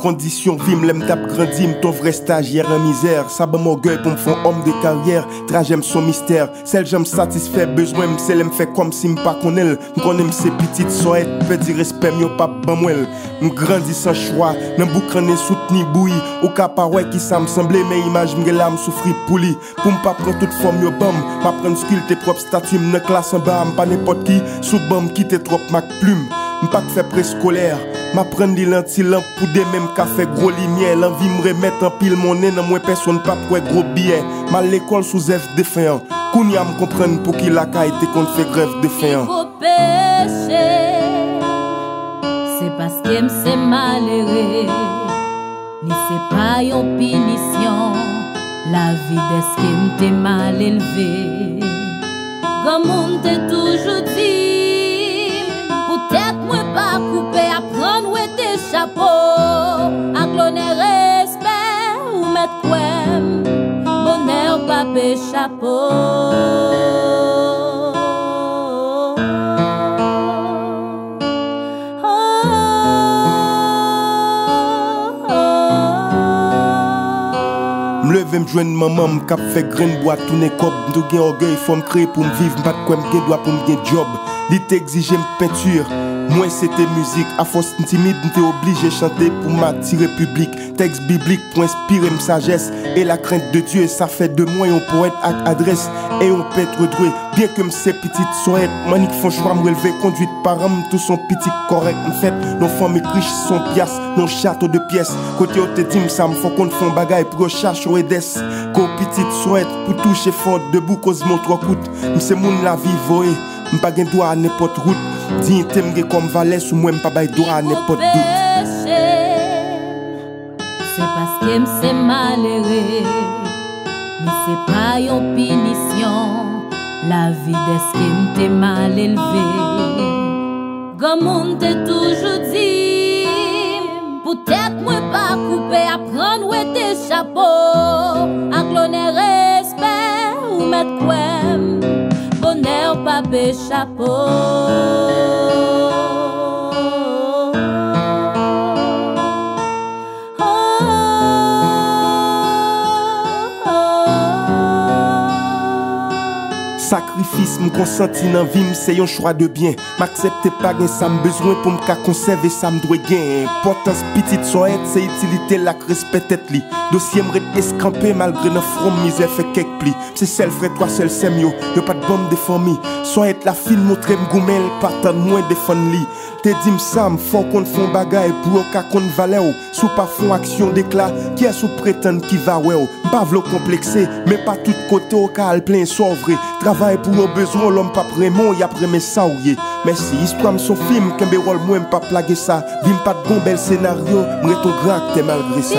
condition vim l'aime tap grandim ton stagiaire en misère. Ça bon orgueil pour me faire homme de carrière. Trajet son mystère. Celle j'aime satisfait besoin c'est l'aime fait comme si m'pas qu'on elle m'connais ces petites soettes petit respect mieux pas ban moi m'grandis sans choix nan boucrané soutenu bouilli. Au cas par ouais qui ça me semblait mais image m'gè l'âme souffrir pour lui pour m'pas prendre toute forme yo bam. Pas prendre sculpter propre statut m'ne classe en bas. Pas n'importe qui sous bam qui t'es trop mac plume. M'pas fait préscolaire M'apprendre li lanti lamp pour des mêmes café gros lumière. L'envie me remettre en pile monnaie dans moins personne pas pour gros billet. Mal l'école sous F défaillant Kounia me comprendre pour qui la été qu'on fait grève défaillant C'est parce que c'est malheureux. Ni c'est pas une punition. La vie d'est-ce que t'es mal élevé? Comme on t'a toujours frape chapeau. Mleve mjwen maman m kap fe gren bwa toune kob. Mdou gen orgey fom kre pou mviv mbat kwen mgen dwa pou mgen job. Li te exige m peintur Mwen c'était musique, à force timide, m'étais obligé chanter pour m'attirer public. Texte biblique pour inspirer ma sagesse et la crainte de Dieu. Ça fait de moi un poète avec adresse et on peut être doué. Bien que ces petites soiettes, manique font choix me relever, conduite par homme, tout son petit correct. En fait, nos familles riches sont pièces, nos châteaux de pièces. Côté au dit ça me faut qu'on font bagaille pour chercher au Edes. Qu'aux petites souhaites pour toucher fort debout, cause mon trois coûte. C'est mon la vie Mpa gen dwa nepot route. Din tem gen kom vales Ou mwen mpa bay dwa nepot dout. Se paske mse malere Me se pa yon pinisyon La vi deske mte mal eleve Gomoun te toujou di Poutet mwen pa koupe Apran wè te chapo peixe a pôr. Sacrifice me consenti dans vie, c'est un choix de bien. M'accepter pas gain ça me besoin pour me conserver ça me doit gain. Importance petite soette, c'est utilité la respect tête li. Dossier me escampé malgré nos front misère fait quelques plis. C'est celle frère toi seul c'est mieux. Y'a pas de bombe de famille. Soette la fille montrer m'goumel, partant moins défendre li. Te dim sam, faut qu'on font bagaille pour ka qu'on valeur Sous pas font action d'éclat, qui est sous prétendre qui va ouais Pas v'lo complexé, mais pas tout côté au cal Travail pour nos besoins, l'homme pas vraiment, y a mes ça Merci, histoire son film, qu'un rôle moi pas plaguer ça. Vim pas de bon bel scénario, m're ton grand t'es malgré ça.